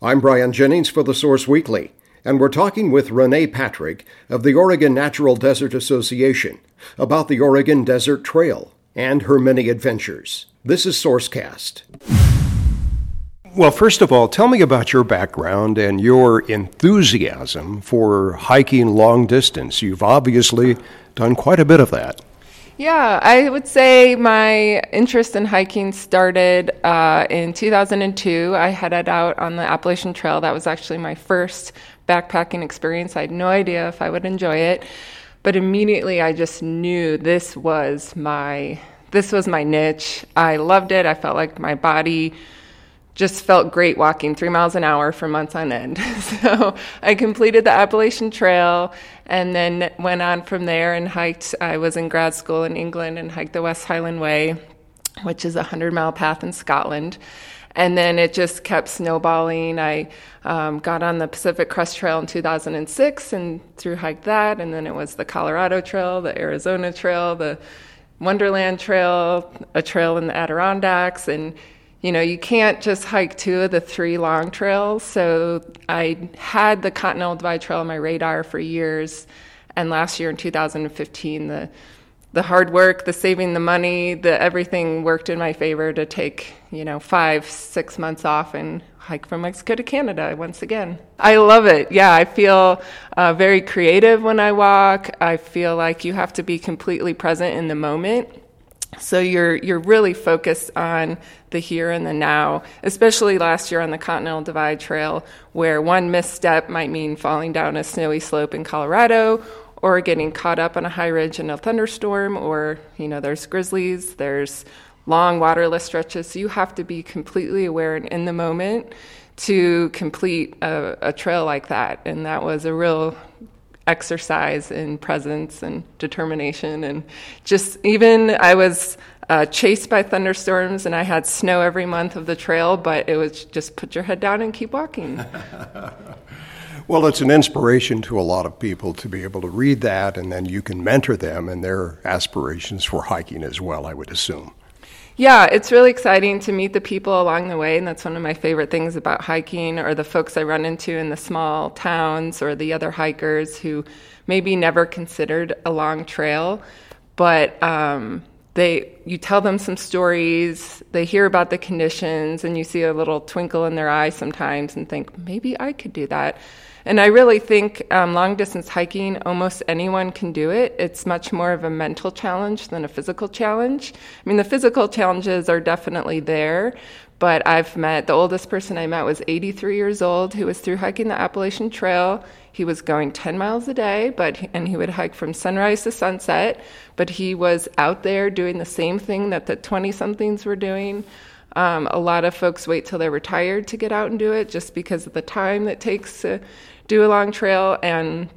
I'm Brian Jennings for The Source Weekly, and we're talking with Renee Patrick of the Oregon Natural Desert Association about the Oregon Desert Trail and her many adventures. This is Sourcecast. Well, first of all, tell me about your background and your enthusiasm for hiking long distance. You've obviously done quite a bit of that. Yeah, I would say my interest in hiking started uh, in 2002. I headed out on the Appalachian Trail. That was actually my first backpacking experience. I had no idea if I would enjoy it, but immediately I just knew this was my this was my niche. I loved it. I felt like my body just felt great walking three miles an hour for months on end. so I completed the Appalachian Trail and then went on from there and hiked. I was in grad school in England and hiked the West Highland Way, which is a 100 mile path in Scotland. And then it just kept snowballing. I um, got on the Pacific Crest Trail in 2006 and through hiked that. And then it was the Colorado Trail, the Arizona Trail, the Wonderland Trail, a trail in the Adirondacks, and you know, you can't just hike two of the three long trails. So I had the Continental Divide Trail on my radar for years. And last year in 2015, the the hard work, the saving the money, the everything worked in my favor to take, you know, five, six months off and hike from Mexico to Canada once again. I love it. Yeah, I feel uh, very creative when I walk. I feel like you have to be completely present in the moment so you're you're really focused on the here and the now, especially last year on the Continental Divide Trail, where one misstep might mean falling down a snowy slope in Colorado, or getting caught up on a high ridge in a thunderstorm, or you know there's grizzlies, there's long waterless stretches. So you have to be completely aware and in the moment to complete a, a trail like that, and that was a real exercise in presence and determination and just even I was uh, chased by thunderstorms and I had snow every month of the trail, but it was just put your head down and keep walking. well, it's an inspiration to a lot of people to be able to read that, and then you can mentor them in their aspirations for hiking as well, I would assume. Yeah, it's really exciting to meet the people along the way, and that's one of my favorite things about hiking, or the folks I run into in the small towns, or the other hikers who maybe never considered a long trail, but um, they you tell them some stories, they hear about the conditions, and you see a little twinkle in their eye sometimes, and think maybe I could do that. And I really think um, long distance hiking, almost anyone can do it. It's much more of a mental challenge than a physical challenge. I mean, the physical challenges are definitely there, but I've met the oldest person I met was 83 years old who was through hiking the Appalachian Trail. He was going 10 miles a day, but and he would hike from sunrise to sunset, but he was out there doing the same thing that the 20 somethings were doing. Um, a lot of folks wait till they're retired to get out and do it just because of the time that takes to do a long trail and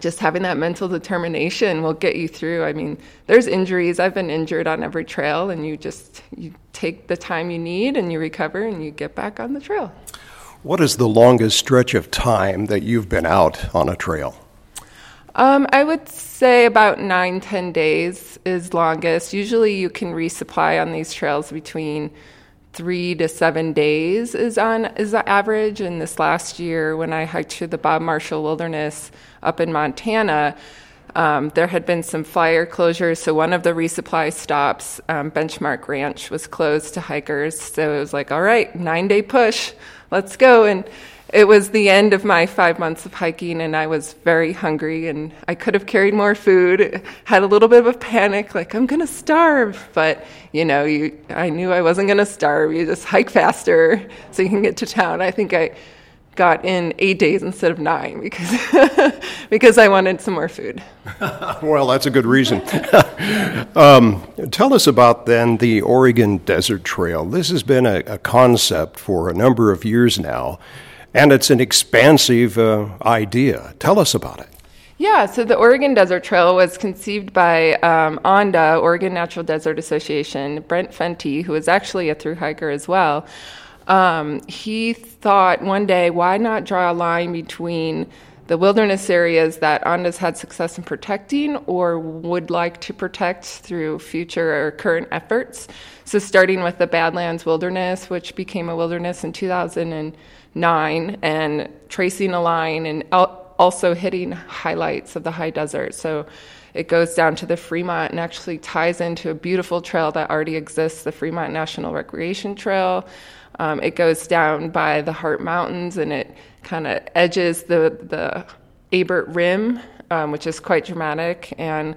just having that mental determination will get you through. I mean, there's injuries. I've been injured on every trail, and you just you take the time you need and you recover and you get back on the trail. What is the longest stretch of time that you've been out on a trail? Um, I would say about nine, ten days is longest. Usually, you can resupply on these trails between three to seven days is on is the average. And this last year, when I hiked through the Bob Marshall Wilderness up in Montana, um, there had been some fire closures. So one of the resupply stops, um, Benchmark Ranch, was closed to hikers. So it was like, all right, nine day push, let's go. And it was the end of my five months of hiking, and I was very hungry, and I could have carried more food. Had a little bit of a panic, like I'm gonna starve, but you know, you, I knew I wasn't gonna starve. You just hike faster so you can get to town. I think I got in eight days instead of nine because because I wanted some more food. well, that's a good reason. um, tell us about then the Oregon Desert Trail. This has been a, a concept for a number of years now and it's an expansive uh, idea. Tell us about it. Yeah, so the Oregon Desert Trail was conceived by um, ONDA, Oregon Natural Desert Association, Brent Fenty, who is actually a through hiker as well. Um, he thought one day, why not draw a line between the wilderness areas that ONDA's had success in protecting or would like to protect through future or current efforts? So, starting with the Badlands Wilderness, which became a wilderness in 2000. And nine and tracing a line and also hitting highlights of the high desert. So it goes down to the Fremont and actually ties into a beautiful trail that already exists, the Fremont National Recreation Trail. Um, it goes down by the Hart Mountains and it kind of edges the the Abert Rim, um, which is quite dramatic, and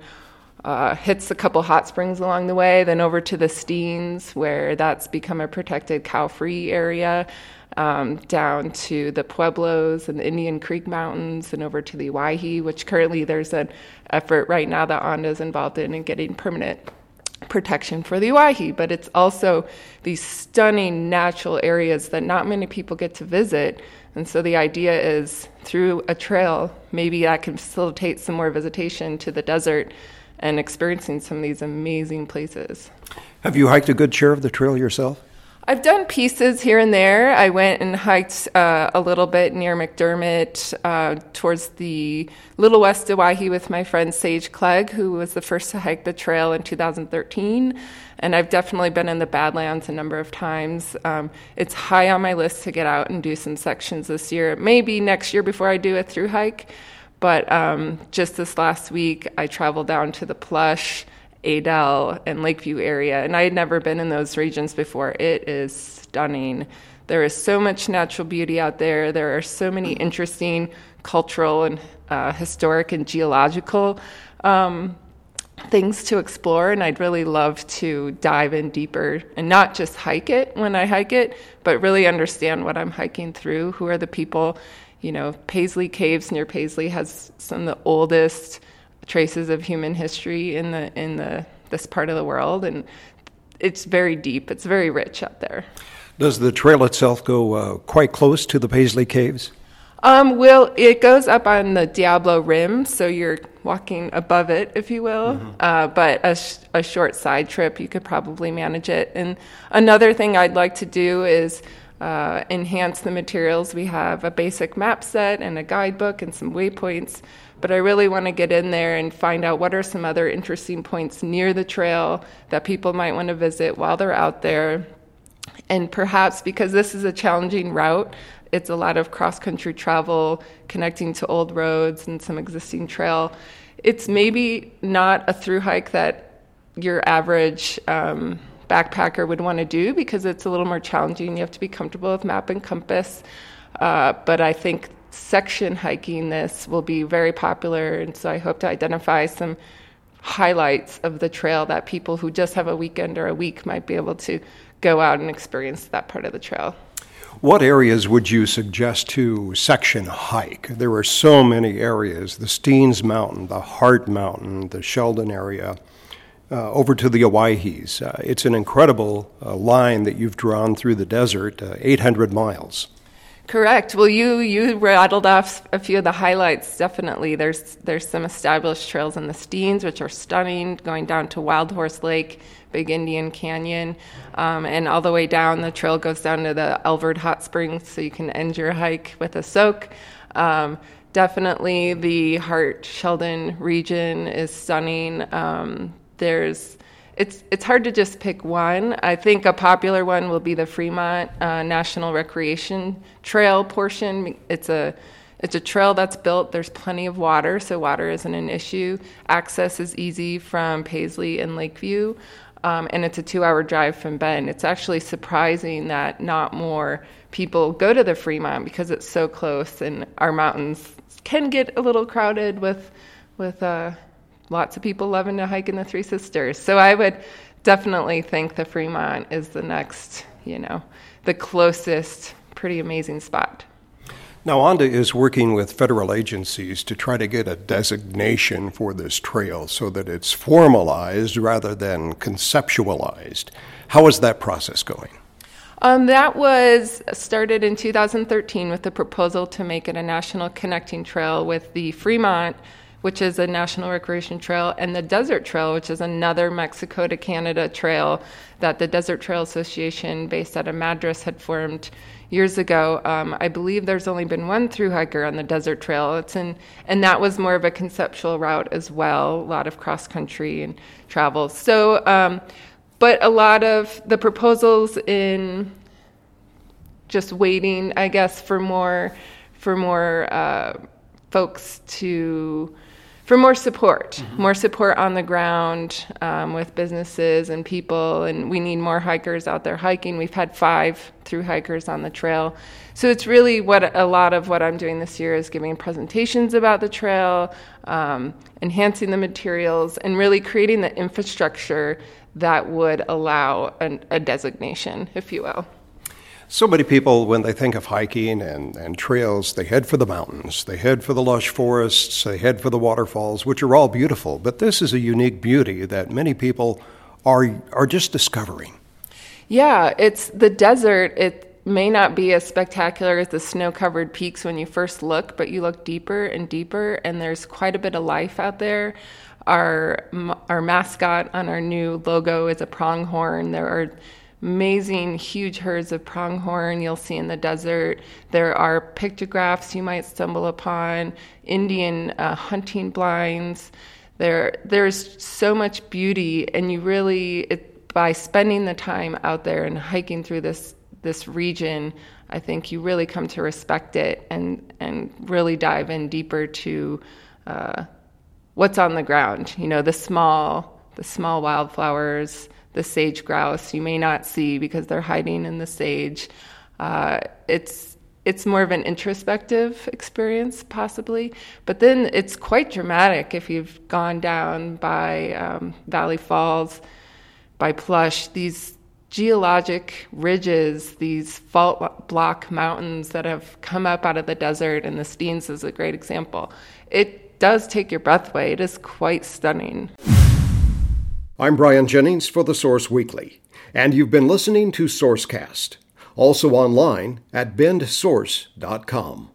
uh, hits a couple hot springs along the way. Then over to the Steens, where that's become a protected cow-free area. Um, down to the Pueblos and the Indian Creek Mountains, and over to the Owyhee, which currently there's an effort right now that ONDA is involved in in getting permanent protection for the Owyhee, but it's also these stunning natural areas that not many people get to visit. And so the idea is through a trail, maybe that can facilitate some more visitation to the desert and experiencing some of these amazing places. Have you hiked a good share of the trail yourself? I've done pieces here and there. I went and hiked uh, a little bit near McDermott uh, towards the Little West Owyhee with my friend Sage Clegg, who was the first to hike the trail in 2013. And I've definitely been in the Badlands a number of times. Um, it's high on my list to get out and do some sections this year. Maybe next year before I do a through hike. But um, just this last week, I traveled down to the Plush Adel and Lakeview area, and I had never been in those regions before. It is stunning. There is so much natural beauty out there. There are so many interesting cultural and uh, historic and geological um, things to explore, and I'd really love to dive in deeper and not just hike it when I hike it, but really understand what I'm hiking through. Who are the people? You know, Paisley Caves near Paisley has some of the oldest traces of human history in the in the this part of the world, and it's very deep. It's very rich out there. Does the trail itself go uh, quite close to the Paisley Caves? Um, well, it goes up on the Diablo Rim, so you're walking above it, if you will. Mm-hmm. Uh, but a, sh- a short side trip, you could probably manage it. And another thing I'd like to do is uh, enhance the materials. We have a basic map set and a guidebook and some waypoints but I really want to get in there and find out what are some other interesting points near the trail that people might want to visit while they're out there. And perhaps because this is a challenging route, it's a lot of cross country travel connecting to old roads and some existing trail. It's maybe not a through hike that your average um, backpacker would want to do because it's a little more challenging. You have to be comfortable with map and compass. Uh, but I think section hiking this will be very popular. And so I hope to identify some highlights of the trail that people who just have a weekend or a week might be able to go out and experience that part of the trail. What areas would you suggest to section hike? There are so many areas the Steens Mountain, the Hart Mountain, the Sheldon area, uh, over to the Owyhees. Uh, it's an incredible uh, line that you've drawn through the desert, uh, 800 miles. Correct. Well, you you rattled off a few of the highlights. Definitely, there's there's some established trails in the Steens, which are stunning, going down to Wild Horse Lake, Big Indian Canyon, um, and all the way down. The trail goes down to the Alvord Hot Springs, so you can end your hike with a soak. Um, definitely, the Hart Sheldon region is stunning. Um, there's it's it's hard to just pick one. I think a popular one will be the Fremont uh, National Recreation Trail portion. It's a it's a trail that's built. There's plenty of water, so water isn't an issue. Access is easy from Paisley and Lakeview, um, and it's a two-hour drive from Bend. It's actually surprising that not more people go to the Fremont because it's so close, and our mountains can get a little crowded with with. Uh, lots of people loving to hike in the Three Sisters. So I would definitely think the Fremont is the next, you know, the closest pretty amazing spot. Now, ONDA is working with federal agencies to try to get a designation for this trail so that it's formalized rather than conceptualized. How is that process going? Um, that was started in 2013 with the proposal to make it a national connecting trail with the Fremont which is a national recreation trail, and the Desert Trail, which is another Mexico to Canada trail that the Desert Trail Association, based out of Madras, had formed years ago. Um, I believe there's only been one through hiker on the Desert Trail. It's in, and that was more of a conceptual route as well, a lot of cross country and travel. So, um, but a lot of the proposals in just waiting, I guess, for more for more uh, folks to for more support, mm-hmm. more support on the ground um, with businesses and people. And we need more hikers out there hiking. We've had five through hikers on the trail. So it's really what a lot of what I'm doing this year is giving presentations about the trail, um, enhancing the materials, and really creating the infrastructure that would allow an, a designation, if you will. So many people, when they think of hiking and, and trails, they head for the mountains, they head for the lush forests, they head for the waterfalls, which are all beautiful. But this is a unique beauty that many people are, are just discovering. Yeah, it's the desert. It may not be as spectacular as the snow covered peaks when you first look, but you look deeper and deeper, and there's quite a bit of life out there. Our, our mascot on our new logo is a pronghorn. There are amazing huge herds of pronghorn you'll see in the desert. There are pictographs you might stumble upon, Indian uh, hunting blinds. There, there's so much beauty, and you really, it, by spending the time out there and hiking through this this region, I think you really come to respect it and and really dive in deeper to uh, what's on the ground. You know, the small the small wildflowers, the sage grouse you may not see because they're hiding in the sage. Uh, it's it's more of an introspective experience, possibly, but then it's quite dramatic if you've gone down by um, Valley Falls, by Plush. These geologic ridges, these fault block mountains that have come up out of the desert, and the Steens is a great example. It does take your breath away. It is quite stunning. I'm Brian Jennings for The Source Weekly, and you've been listening to Sourcecast, also online at bendsource.com.